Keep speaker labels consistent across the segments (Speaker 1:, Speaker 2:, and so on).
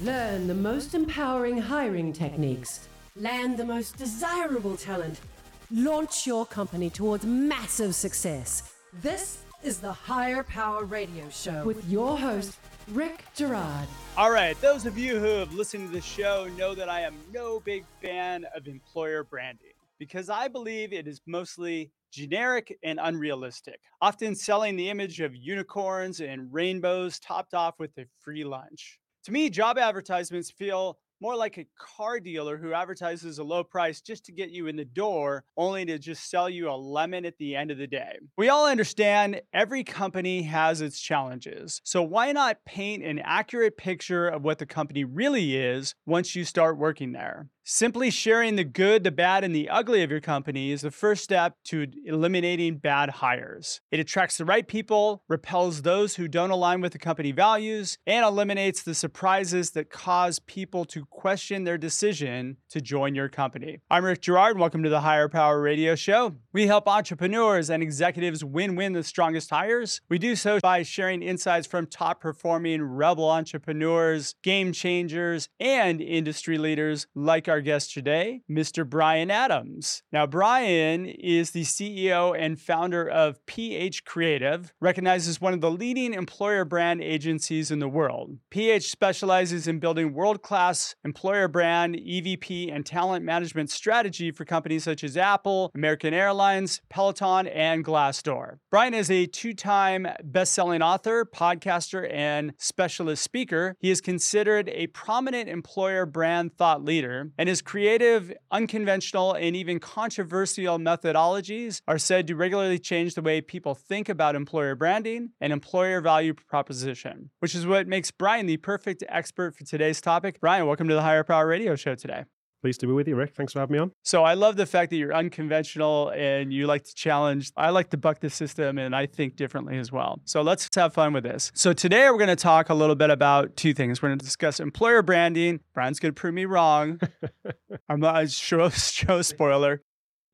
Speaker 1: Learn the most empowering hiring techniques. Land the most desirable talent. Launch your company towards massive success. This is the Hire Power Radio Show with your host, Rick Girard.
Speaker 2: All right, those of you who have listened to the show know that I am no big fan of employer branding because I believe it is mostly generic and unrealistic, often selling the image of unicorns and rainbows topped off with a free lunch. To me, job advertisements feel more like a car dealer who advertises a low price just to get you in the door, only to just sell you a lemon at the end of the day. We all understand every company has its challenges. So why not paint an accurate picture of what the company really is once you start working there? Simply sharing the good, the bad, and the ugly of your company is the first step to eliminating bad hires. It attracts the right people, repels those who don't align with the company values, and eliminates the surprises that cause people to question their decision to join your company. I'm Rick Girard, and welcome to the Hire Power Radio Show. We help entrepreneurs and executives win win the strongest hires. We do so by sharing insights from top performing rebel entrepreneurs, game changers, and industry leaders like our guest today, Mr. Brian Adams. Now, Brian is the CEO and founder of PH Creative, recognized as one of the leading employer brand agencies in the world. PH specializes in building world class employer brand, EVP, and talent management strategy for companies such as Apple, American Airlines, Peloton, and Glassdoor. Brian is a two time best selling author, podcaster, and specialist speaker. He is considered a prominent employer brand thought leader, and his creative, unconventional, and even controversial methodologies are said to regularly change the way people think about employer branding and employer value proposition, which is what makes Brian the perfect expert for today's topic. Brian, welcome to the Hire Power Radio Show today.
Speaker 3: Pleased to be with you, Rick. Thanks for having me on.
Speaker 2: So I love the fact that you're unconventional and you like to challenge. I like to buck the system and I think differently as well. So let's have fun with this. So today we're going to talk a little bit about two things. We're going to discuss employer branding. Brian's going to prove me wrong. I'm not show, show spoiler.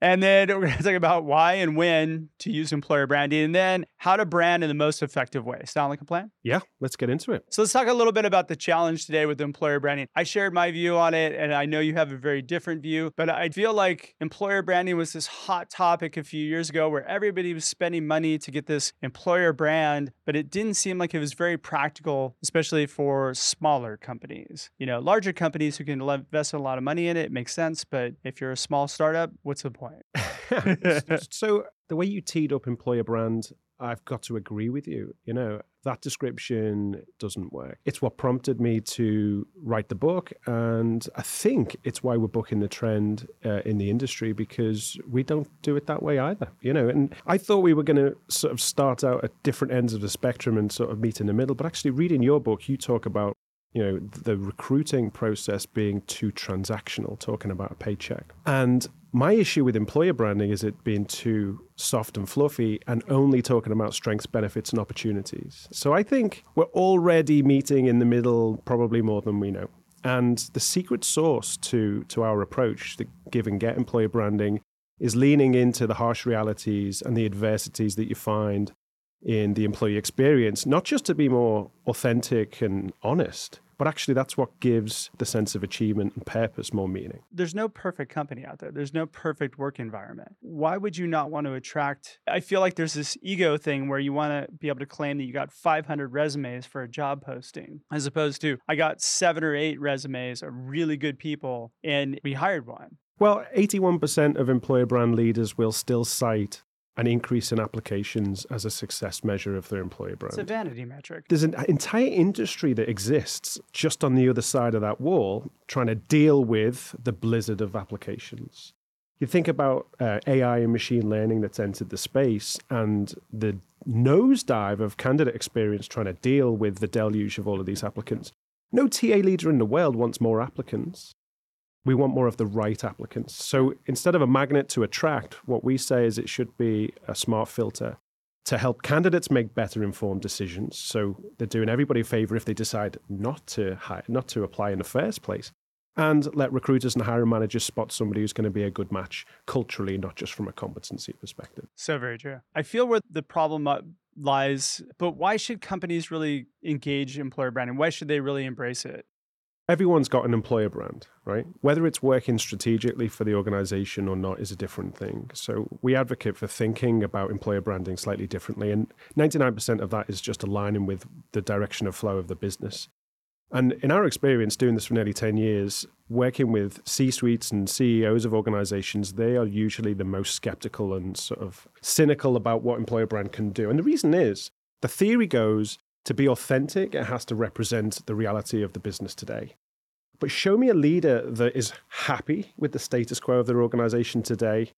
Speaker 2: And then we're going to talk about why and when to use employer branding, and then how to brand in the most effective way. Sound like a plan?
Speaker 3: Yeah, let's get into it.
Speaker 2: So let's talk a little bit about the challenge today with employer branding. I shared my view on it, and I know you have a very different view, but I feel like employer branding was this hot topic a few years ago where everybody was spending money to get this employer brand, but it didn't seem like it was very practical, especially for smaller companies. You know, larger companies who can invest a lot of money in it, it makes sense, but if you're a small startup, what's the point?
Speaker 3: So the way you teed up employer brand, I've got to agree with you. You know, that description doesn't work. It's what prompted me to write the book. And I think it's why we're booking the trend uh, in the industry because we don't do it that way either. You know, and I thought we were going to sort of start out at different ends of the spectrum and sort of meet in the middle. But actually, reading your book, you talk about you know the recruiting process being too transactional talking about a paycheck and my issue with employer branding is it being too soft and fluffy and only talking about strengths benefits and opportunities. So i think we're already meeting in the middle probably more than we know. And the secret sauce to to our approach the give and get employer branding is leaning into the harsh realities and the adversities that you find in the employee experience, not just to be more authentic and honest, but actually that's what gives the sense of achievement and purpose more meaning.
Speaker 2: There's no perfect company out there. There's no perfect work environment. Why would you not want to attract? I feel like there's this ego thing where you want to be able to claim that you got 500 resumes for a job posting, as opposed to I got seven or eight resumes of really good people and we hired one.
Speaker 3: Well, 81% of employer brand leaders will still cite an increase in applications as a success measure of their employer brand.
Speaker 2: It's a vanity metric.
Speaker 3: There's an entire industry that exists just on the other side of that wall trying to deal with the blizzard of applications. You think about uh, AI and machine learning that's entered the space and the nosedive of candidate experience trying to deal with the deluge of all of these applicants. No TA leader in the world wants more applicants we want more of the right applicants. So instead of a magnet to attract, what we say is it should be a smart filter to help candidates make better informed decisions. So they're doing everybody a favor if they decide not to hire, not to apply in the first place. And let recruiters and hiring managers spot somebody who's going to be a good match culturally, not just from a competency perspective.
Speaker 2: So very true. I feel where the problem uh, lies, but why should companies really engage employer branding? Why should they really embrace it?
Speaker 3: Everyone's got an employer brand, right? Whether it's working strategically for the organization or not is a different thing. So we advocate for thinking about employer branding slightly differently. And 99% of that is just aligning with the direction of flow of the business. And in our experience doing this for nearly 10 years, working with C suites and CEOs of organizations, they are usually the most skeptical and sort of cynical about what employer brand can do. And the reason is the theory goes to be authentic, it has to represent the reality of the business today. But show me a leader that is happy with the status quo of their organization today,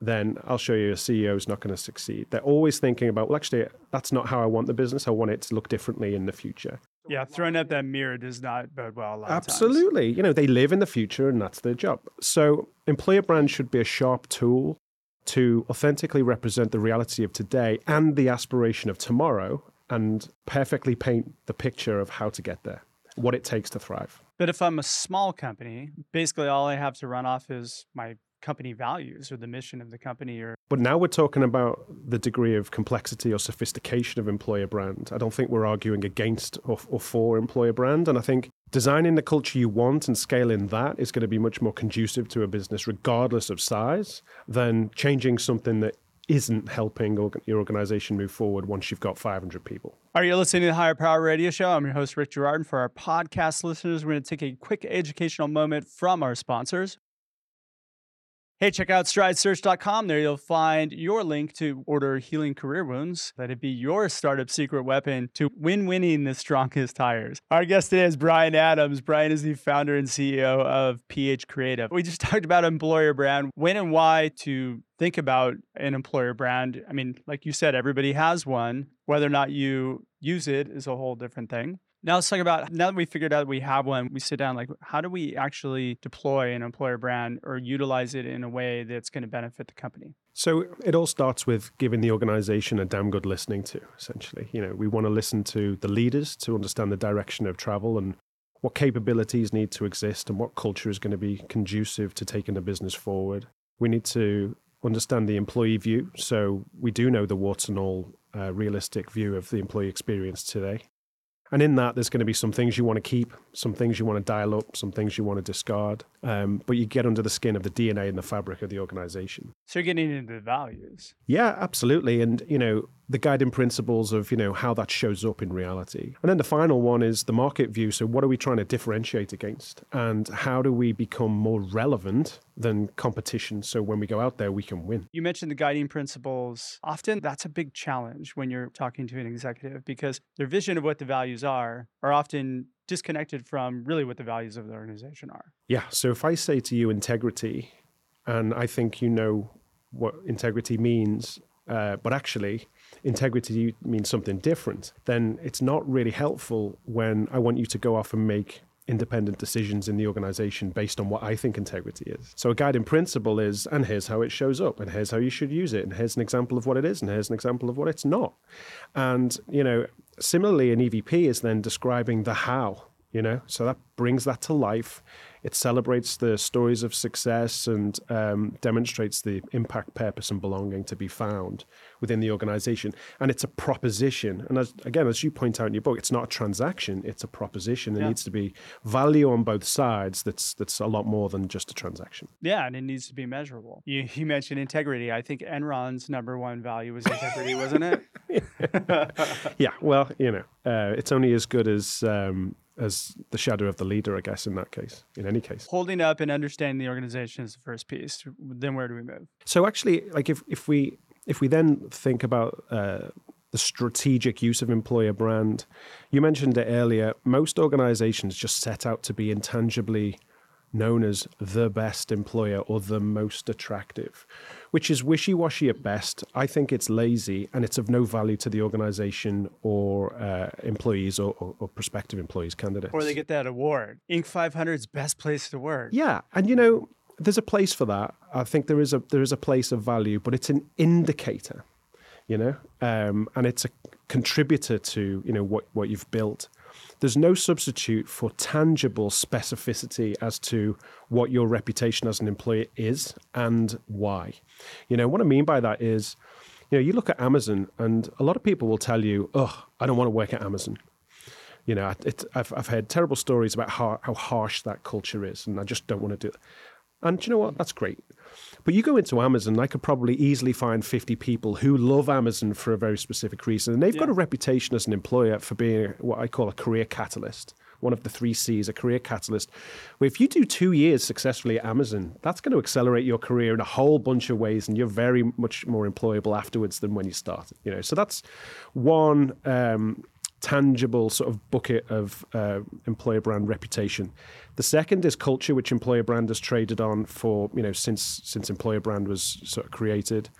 Speaker 3: then I'll show you a CEO is not going to succeed. They're always thinking about, well, actually, that's not how I want the business. I want it to look differently in the future.
Speaker 2: Yeah, throwing up that mirror does not bode well.
Speaker 3: Absolutely. You know, they live in the future and that's their job. So, employer brand should be a sharp tool to authentically represent the reality of today and the aspiration of tomorrow and perfectly paint the picture of how to get there, what it takes to thrive.
Speaker 2: But if I'm a small company, basically all I have to run off is my company values or the mission of the company or
Speaker 3: but now we're talking about the degree of complexity or sophistication of employer brand i don't think we're arguing against or, or for employer brand and i think designing the culture you want and scaling that is going to be much more conducive to a business regardless of size than changing something that isn't helping your organization move forward once you've got 500 people.
Speaker 2: Are you listening to the Hire Power Radio Show? I'm your host, Rick Girard. And for our podcast listeners, we're going to take a quick educational moment from our sponsors. Hey, check out stridesearch.com. There you'll find your link to order healing career wounds. That'd be your startup secret weapon to win winning the strongest tires. Our guest today is Brian Adams. Brian is the founder and CEO of PH Creative. We just talked about employer brand, when and why to think about an employer brand. I mean, like you said, everybody has one. Whether or not you use it is a whole different thing. Now let's talk about now that we figured out we have one, we sit down like how do we actually deploy an employer brand or utilize it in a way that's going to benefit the company?
Speaker 3: So it all starts with giving the organization a damn good listening to, essentially. You know, we want to listen to the leaders to understand the direction of travel and what capabilities need to exist and what culture is going to be conducive to taking the business forward. We need to understand the employee view. So we do know the warts and all uh, realistic view of the employee experience today. And in that, there's going to be some things you want to keep, some things you want to dial up, some things you want to discard. Um, but you get under the skin of the DNA and the fabric of the organization.
Speaker 2: So you're getting into the values.
Speaker 3: Yeah, absolutely. And, you know, the guiding principles of, you know, how that shows up in reality. And then the final one is the market view. So what are we trying to differentiate against? And how do we become more relevant than competition so when we go out there we can win
Speaker 2: you mentioned the guiding principles often that's a big challenge when you're talking to an executive because their vision of what the values are are often disconnected from really what the values of the organization are
Speaker 3: yeah so if i say to you integrity and i think you know what integrity means uh, but actually integrity means something different then it's not really helpful when i want you to go off and make independent decisions in the organization based on what I think integrity is. So a guiding principle is, and here's how it shows up, and here's how you should use it, and here's an example of what it is, and here's an example of what it's not. And, you know, similarly, an EVP is then describing the how, you know, so that brings that to life it celebrates the stories of success and um, demonstrates the impact, purpose, and belonging to be found within the organization. And it's a proposition. And as, again, as you point out in your book, it's not a transaction; it's a proposition. There yeah. needs to be value on both sides. That's that's a lot more than just a transaction.
Speaker 2: Yeah, and it needs to be measurable. You, you mentioned integrity. I think Enron's number one value was integrity, wasn't it?
Speaker 3: yeah. Well, you know, uh, it's only as good as um, as the shadow of the leader, I guess, in that case, in any case.
Speaker 2: Holding up and understanding the organization is the first piece. Then where do we move?
Speaker 3: So actually, like if, if we if we then think about uh, the strategic use of employer brand, you mentioned it earlier. Most organizations just set out to be intangibly known as the best employer or the most attractive, which is wishy washy at best. I think it's lazy and it's of no value to the organization or uh, employees or, or, or, prospective employees, candidates.
Speaker 2: Or they get that award Inc. 500's best place to work.
Speaker 3: Yeah. And, you know, there's a place for that. I think there is a there is a place of value, but it's an indicator, you know, um, and it's a contributor to you know what what you've built. There's no substitute for tangible specificity as to what your reputation as an employer is and why. You know, what I mean by that is, you know, you look at Amazon and a lot of people will tell you, oh, I don't want to work at Amazon. You know, it, I've, I've heard terrible stories about how, how harsh that culture is, and I just don't want to do it. And do you know what? That's great. But you go into Amazon, I could probably easily find 50 people who love Amazon for a very specific reason. And they've yeah. got a reputation as an employer for being what I call a career catalyst one of the three C's, a career catalyst. Where if you do two years successfully at Amazon, that's going to accelerate your career in a whole bunch of ways, and you're very much more employable afterwards than when you started. You know, so that's one um, tangible sort of bucket of uh, employer brand reputation. The second is culture, which employer brand has traded on for you know since since employer brand was sort of created.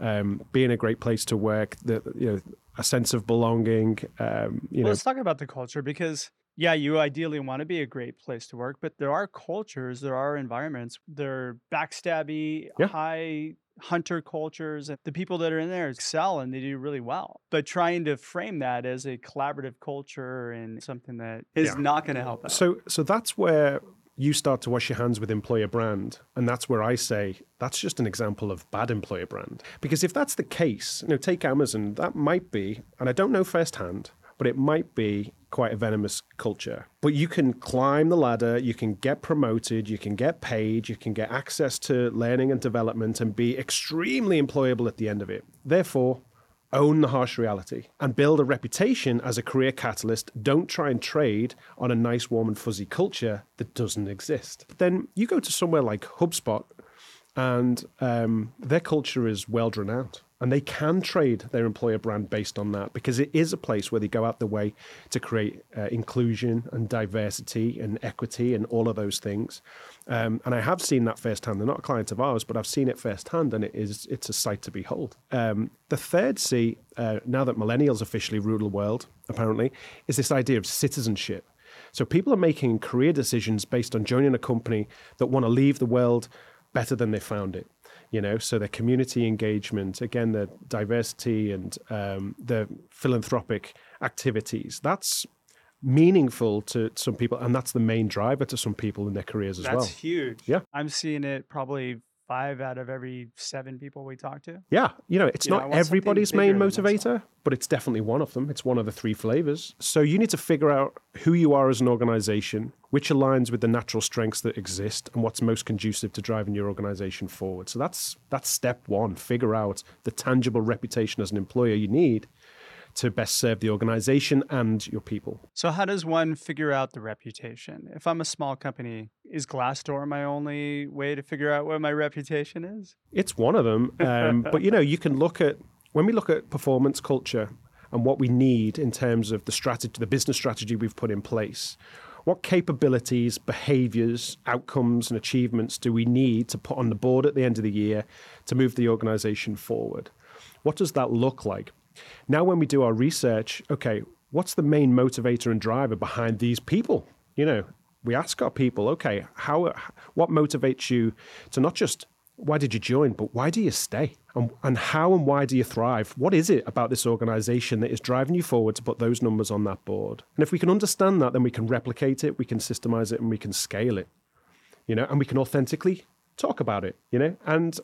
Speaker 3: Um, being a great place to work, the you know a sense of belonging. Um,
Speaker 2: well, know. let's talk about the culture because yeah, you ideally want to be a great place to work, but there are cultures, there are environments, they're backstabby, yeah. high hunter cultures, and the people that are in there excel and they do really well. But trying to frame that as a collaborative culture and something that is yeah. not going to help. Out.
Speaker 3: So, so that's where you start to wash your hands with employer brand. And that's where I say that's just an example of bad employer brand. Because if that's the case, you know, take Amazon, that might be, and I don't know firsthand, but it might be quite a venomous culture. But you can climb the ladder, you can get promoted, you can get paid, you can get access to learning and development and be extremely employable at the end of it. Therefore, own the harsh reality and build a reputation as a career catalyst. Don't try and trade on a nice, warm, and fuzzy culture that doesn't exist. Then you go to somewhere like HubSpot, and um, their culture is world renowned and they can trade their employer brand based on that because it is a place where they go out the way to create uh, inclusion and diversity and equity and all of those things. Um, and I have seen that firsthand. They're not a client of ours, but I've seen it firsthand, and it is it's a sight to behold. Um, the third C, uh, now that millennials officially rule the world, apparently, is this idea of citizenship. So people are making career decisions based on joining a company that want to leave the world better than they found it you know so the community engagement again the diversity and um, the philanthropic activities that's meaningful to some people and that's the main driver to some people in their careers as
Speaker 2: that's
Speaker 3: well.
Speaker 2: that's huge.
Speaker 3: Yeah.
Speaker 2: I'm seeing it probably five out of every seven people we talk to.
Speaker 3: Yeah, you know, it's you not know, everybody's main motivator, but it's definitely one of them. It's one of the three flavors. So you need to figure out who you are as an organization, which aligns with the natural strengths that exist, and what's most conducive to driving your organization forward. So that's that's step one. Figure out the tangible reputation as an employer you need to best serve the organization and your people.
Speaker 2: So, how does one figure out the reputation? If I'm a small company, is Glassdoor my only way to figure out what my reputation is?
Speaker 3: It's one of them. Um, but, you know, you can look at, when we look at performance culture and what we need in terms of the strategy, the business strategy we've put in place, what capabilities, behaviors, outcomes, and achievements do we need to put on the board at the end of the year to move the organization forward? What does that look like? Now, when we do our research, okay, what's the main motivator and driver behind these people? You know, we ask our people, okay, how, what motivates you to not just why did you join, but why do you stay? And, and how and why do you thrive? What is it about this organization that is driving you forward to put those numbers on that board? And if we can understand that, then we can replicate it, we can systemize it, and we can scale it, you know, and we can authentically talk about it, you know. And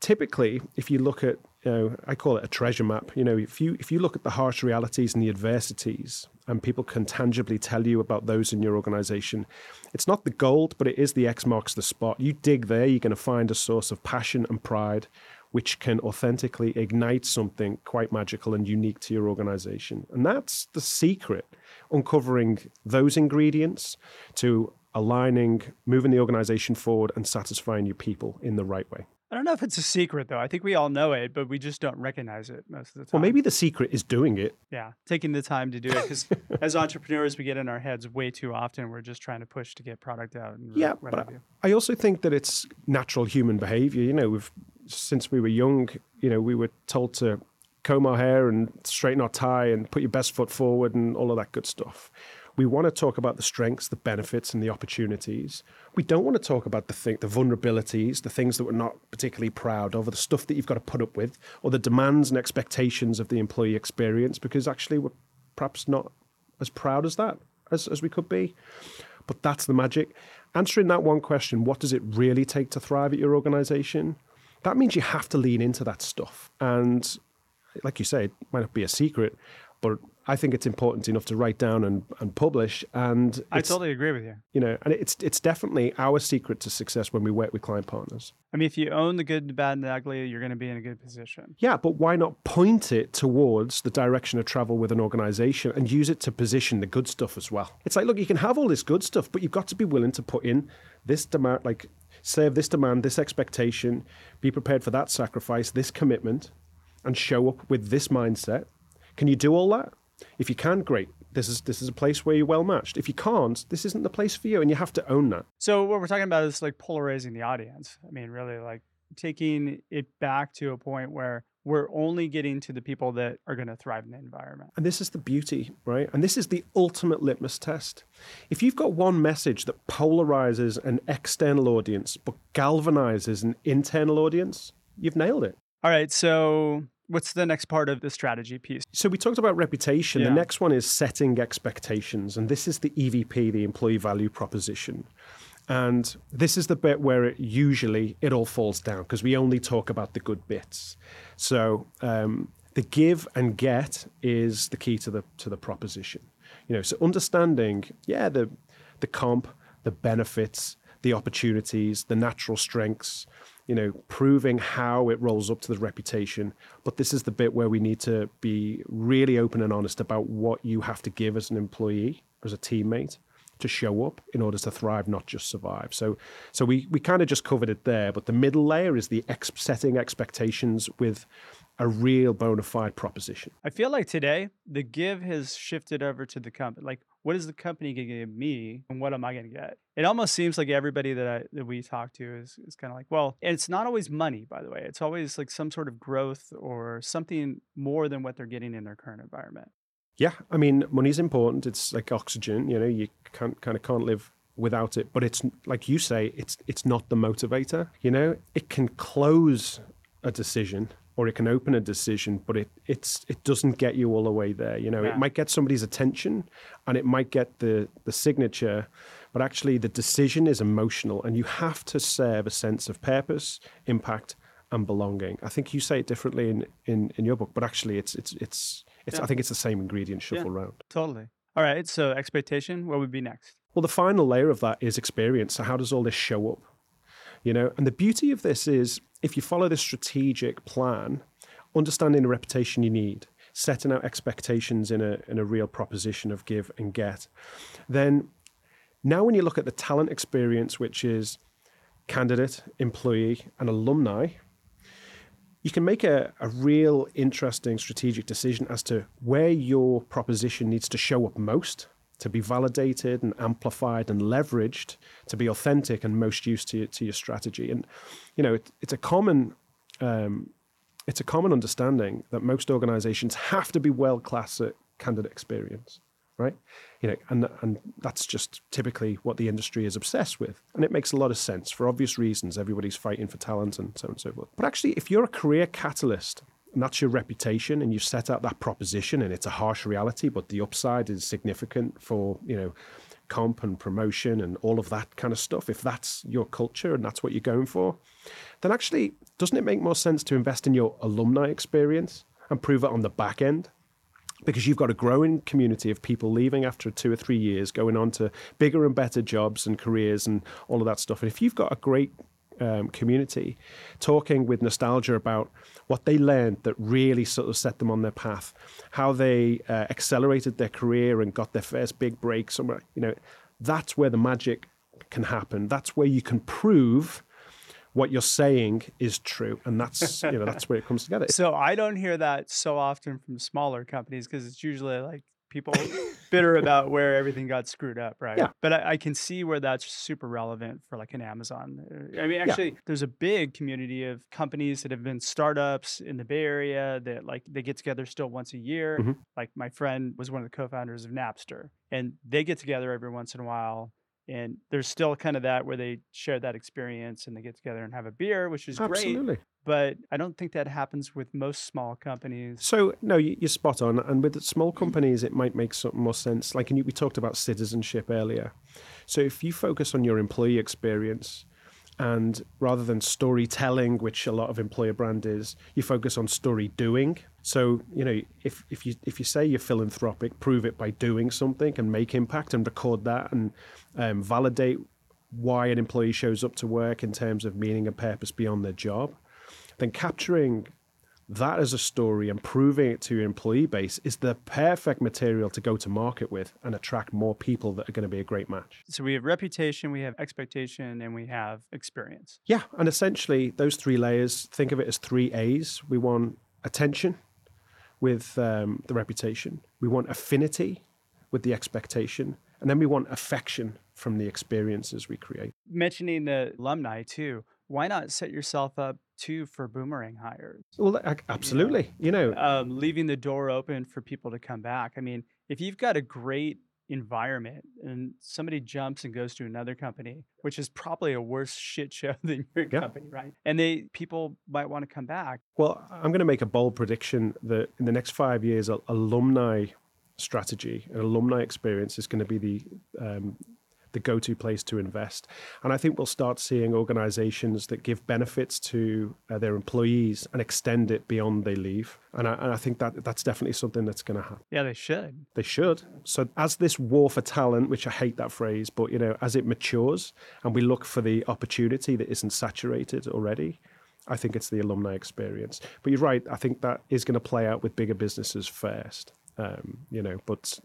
Speaker 3: typically, if you look at you know, I call it a treasure map. You know, if you if you look at the harsh realities and the adversities, and people can tangibly tell you about those in your organization, it's not the gold, but it is the X marks the spot. You dig there, you're going to find a source of passion and pride, which can authentically ignite something quite magical and unique to your organization. And that's the secret, uncovering those ingredients to aligning, moving the organization forward, and satisfying your people in the right way.
Speaker 2: I don't know if it's a secret though. I think we all know it, but we just don't recognize it most of the time.
Speaker 3: Well, maybe the secret is doing it.
Speaker 2: Yeah, taking the time to do it because as entrepreneurs, we get in our heads way too often. We're just trying to push to get product out.
Speaker 3: yeah, but I also think that it's natural human behavior. You know, we've since we were young, you know, we were told to comb our hair and straighten our tie and put your best foot forward and all of that good stuff. We want to talk about the strengths, the benefits, and the opportunities. We don't want to talk about the thing, the vulnerabilities, the things that we're not particularly proud of, or the stuff that you've got to put up with, or the demands and expectations of the employee experience, because actually we're perhaps not as proud as that as, as we could be. But that's the magic. Answering that one question, what does it really take to thrive at your organization? That means you have to lean into that stuff. And like you say, it might not be a secret, but I think it's important enough to write down and, and publish. And
Speaker 2: I totally agree with you.
Speaker 3: You know, and it's it's definitely our secret to success when we work with client partners.
Speaker 2: I mean, if you own the good, the bad, and the ugly, you're going to be in a good position.
Speaker 3: Yeah, but why not point it towards the direction of travel with an organization and use it to position the good stuff as well? It's like, look, you can have all this good stuff, but you've got to be willing to put in this demand, like serve this demand, this expectation, be prepared for that sacrifice, this commitment, and show up with this mindset. Can you do all that? If you can, great. This is this is a place where you're well matched. If you can't, this isn't the place for you, and you have to own that.
Speaker 2: So what we're talking about is like polarizing the audience. I mean, really, like taking it back to a point where we're only getting to the people that are going to thrive in the environment.
Speaker 3: And this is the beauty, right? And this is the ultimate litmus test. If you've got one message that polarizes an external audience but galvanizes an internal audience, you've nailed it.
Speaker 2: All right. So What's the next part of the strategy piece?
Speaker 3: So we talked about reputation. Yeah. The next one is setting expectations. And this is the EVP, the employee value proposition. And this is the bit where it usually it all falls down because we only talk about the good bits. So um, the give and get is the key to the to the proposition. You know, so understanding, yeah, the the comp, the benefits, the opportunities, the natural strengths, you know, proving how it rolls up to the reputation. But this is the bit where we need to be really open and honest about what you have to give as an employee, as a teammate, to show up in order to thrive, not just survive. So, so we we kind of just covered it there. But the middle layer is the ex- setting expectations with a real bona fide proposition.
Speaker 2: I feel like today the give has shifted over to the company. Like, what is the company going to give me, and what am I going to get? It almost seems like everybody that I, that we talk to is is kind of like, well, it's not always money, by the way. It's always like some sort of growth or something more than what they're getting in their current environment.
Speaker 3: Yeah, I mean, money's important. It's like oxygen. You know, you can't kind of can't live without it. But it's like you say, it's it's not the motivator. You know, it can close a decision or it can open a decision, but it it's it doesn't get you all the way there. You know, yeah. it might get somebody's attention and it might get the the signature, but actually the decision is emotional, and you have to serve a sense of purpose, impact, and belonging. I think you say it differently in in, in your book, but actually it's it's it's it's. Yeah. I think it's the same ingredient shuffle yeah, round.
Speaker 2: Totally. All right. So expectation. What would be next?
Speaker 3: Well, the final layer of that is experience. So how does all this show up? You know, and the beauty of this is if you follow this strategic plan, understanding the reputation you need, setting out expectations in a in a real proposition of give and get, then now when you look at the talent experience, which is candidate, employee, and alumni, you can make a, a real interesting strategic decision as to where your proposition needs to show up most to be validated and amplified and leveraged to be authentic and most used to, to your strategy. And, you know, it, it's a common um, it's a common understanding that most organizations have to be world class at candidate experience, right? You know, and and that's just typically what the industry is obsessed with, and it makes a lot of sense for obvious reasons. Everybody's fighting for talent and so on and so forth. But actually, if you're a career catalyst and that's your reputation and you've set out that proposition and it's a harsh reality but the upside is significant for you know comp and promotion and all of that kind of stuff. If that's your culture and that's what you're going for then actually doesn't it make more sense to invest in your alumni experience and prove it on the back end? Because you've got a growing community of people leaving after two or three years going on to bigger and better jobs and careers and all of that stuff. And if you've got a great um, community, talking with nostalgia about what they learned that really sort of set them on their path, how they uh, accelerated their career and got their first big break somewhere. You know, that's where the magic can happen. That's where you can prove what you're saying is true and that's you know that's where it comes together
Speaker 2: so i don't hear that so often from smaller companies because it's usually like people bitter about where everything got screwed up, right?
Speaker 3: Yeah.
Speaker 2: But I, I, can see where that's super relevant for like an Amazon. Uh, I mean, actually, yeah. there's a big community of companies that have been startups in the Bay Area that like they get together still once a year. Mm-hmm. Like my friend was one of the co-founders of Napster, and they get together every once in a while and there's still kind of that where they share that experience and they get together and have a beer which is great.
Speaker 3: Absolutely.
Speaker 2: great but I don't think that happens with most small companies.
Speaker 3: So no, you're spot on. And with small companies, it might make some more sense. Like we talked about citizenship earlier. So if you focus on your employee experience, and rather than storytelling, which a lot of employer brand is, you focus on story doing. So you know, if if you if you say you're philanthropic, prove it by doing something and make impact and record that and um, validate why an employee shows up to work in terms of meaning and purpose beyond their job. Then capturing that as a story and proving it to your employee base is the perfect material to go to market with and attract more people that are going to be a great match.
Speaker 2: So we have reputation, we have expectation, and we have experience.
Speaker 3: Yeah. And essentially, those three layers, think of it as three A's. We want attention with um, the reputation, we want affinity with the expectation, and then we want affection from the experiences we create.
Speaker 2: Mentioning the alumni too, why not set yourself up too for boomerang hires?
Speaker 3: Well, absolutely. You know, you know
Speaker 2: um, leaving the door open for people to come back. I mean, if you've got a great environment and somebody jumps and goes to another company, which is probably a worse shit show than your yeah. company, right? And they people might want to come back.
Speaker 3: Well, I'm going to make a bold prediction that in the next five years, alumni strategy and alumni experience is going to be the um, the go-to place to invest. And I think we'll start seeing organizations that give benefits to uh, their employees and extend it beyond they leave. And I, and I think that that's definitely something that's going to happen.
Speaker 2: Yeah, they should.
Speaker 3: They should. So as this war for talent, which I hate that phrase, but you know, as it matures and we look for the opportunity that isn't saturated already, I think it's the alumni experience. But you're right. I think that is going to play out with bigger businesses first. Um, you know, but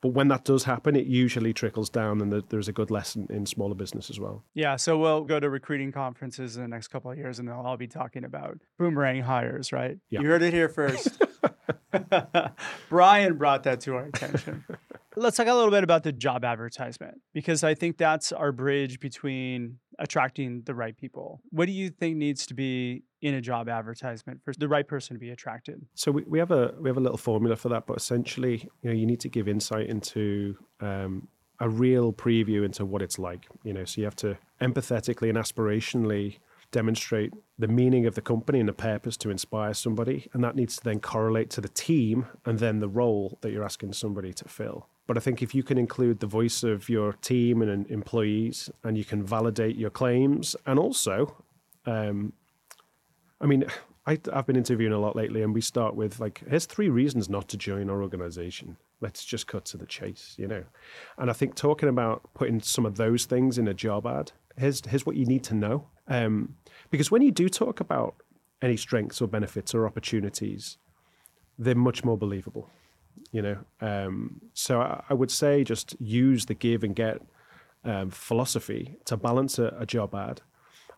Speaker 3: but when that does happen, it usually trickles down, and there's a good lesson in smaller business as well.
Speaker 2: Yeah, so we'll go to recruiting conferences in the next couple of years, and they'll all be talking about boomerang hires, right? Yeah. You heard it here first. Brian brought that to our attention. Let's talk a little bit about the job advertisement because I think that's our bridge between attracting the right people. What do you think needs to be in a job advertisement for the right person to be attracted?
Speaker 3: So we, we have a we have a little formula for that, but essentially, you know, you need to give insight into um, a real preview into what it's like. You know, so you have to empathetically and aspirationally demonstrate the meaning of the company and the purpose to inspire somebody, and that needs to then correlate to the team and then the role that you're asking somebody to fill. But I think if you can include the voice of your team and employees, and you can validate your claims, and also, um, I mean, I, have been interviewing a lot lately, and we start with like, here's three reasons not to join our organization. Let's just cut to the chase, you know. And I think talking about putting some of those things in a job ad, here's here's what you need to know, um, because when you do talk about any strengths or benefits or opportunities, they're much more believable you know. Um, so I, I, would say just use the give and get um, philosophy to balance a, a job ad.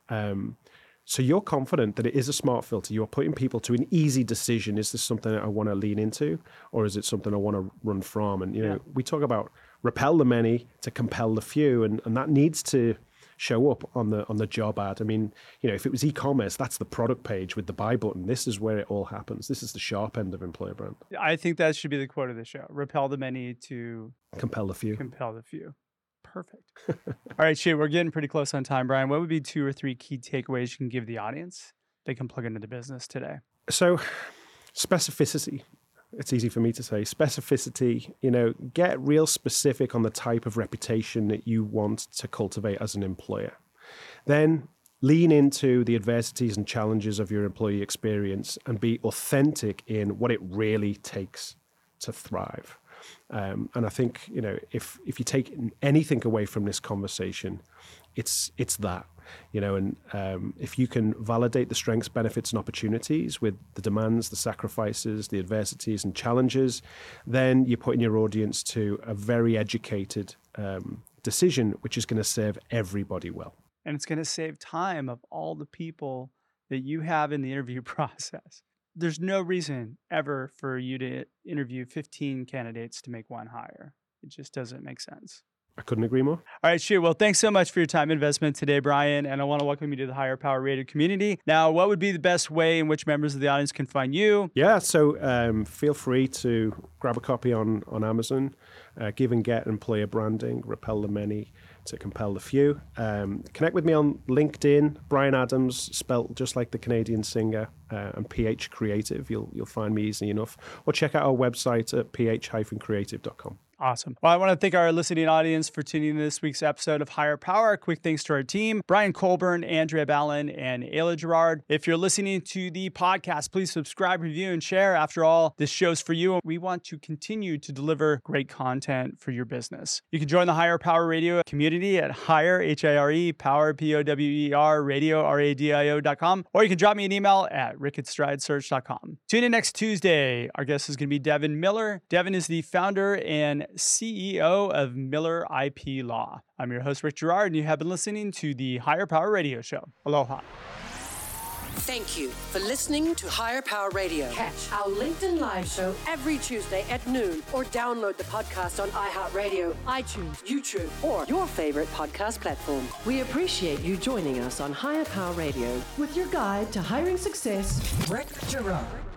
Speaker 3: Um, so you're confident that it is a smart filter. You're putting people to an easy decision. Is this something that I want to lean into, or is it something I want to run from? And you know, yeah. we talk about repel the many to compel the few, and, and that needs to show up on the on the job ad. I mean, you know, if it was e-commerce, that's the product page with the buy button. This is where it all happens. This is the sharp end of employer brand.
Speaker 2: I think that should be the quote of the show: "Repel the many to
Speaker 3: compel the few."
Speaker 2: Compel the few. Perfect. all right, shit, we're getting pretty close on time, Brian. What would be two or three key takeaways you can give the audience they can plug into the business today?
Speaker 3: So, specificity it's easy for me to say specificity you know get real specific on the type of reputation that you want to cultivate as an employer. Then lean into the adversities and challenges of your employee experience and be authentic in what it really takes to thrive. Um, and i think you know if if you take anything away from this conversation it's it's that you know and um, if you can validate the strengths benefits and opportunities with the demands the sacrifices the adversities and challenges then you're putting your audience to a very educated um, decision which is going to serve everybody well.
Speaker 2: And it's going to save time of all the people that you have in the interview process. There's no reason ever for you to interview 15 candidates to make one hire. It just doesn't make sense
Speaker 3: I couldn't agree more.
Speaker 2: All right, sure. Well, thanks so much for your time investment today, Brian. And I want to welcome you to the Hire Power Rated community. Now, what would be the best way in which members of the audience can find you?
Speaker 3: Yeah, so um, feel free to grab a copy on, on Amazon. Uh, give and get and employer branding, repel the many to compel the few. Um, connect with me on LinkedIn, Brian Adams, spelt just like the Canadian singer, uh, and PH Creative. You'll you'll find me easy enough. Or check out our website at ph-creative.com.
Speaker 2: Awesome. Well, I want to thank our listening audience for tuning in this week's episode of Hire Power. Quick thanks to our team Brian Colburn, Andrea Ballin, and Ayla Girard. If you're listening to the podcast, please subscribe, review, and share. After all, this show's for you. We want to continue to deliver great content for your business. You can join the Hire Power Radio community at hire, H I R E, power, P O W E R, radio, R A D I O.com, or you can drop me an email at rick at stridesearch.com. Tune in next Tuesday. Our guest is going to be Devin Miller. Devin is the founder and CEO of Miller IP Law. I'm your host, Rick Girard, and you have been listening to the Hire Power Radio Show. Aloha.
Speaker 1: Thank you for listening to Hire Power Radio. Catch our LinkedIn Live show every Tuesday at noon or download the podcast on iHeartRadio, iTunes, YouTube, or your favorite podcast platform. We appreciate you joining us on Hire Power Radio with your guide to hiring success, Rick Girard.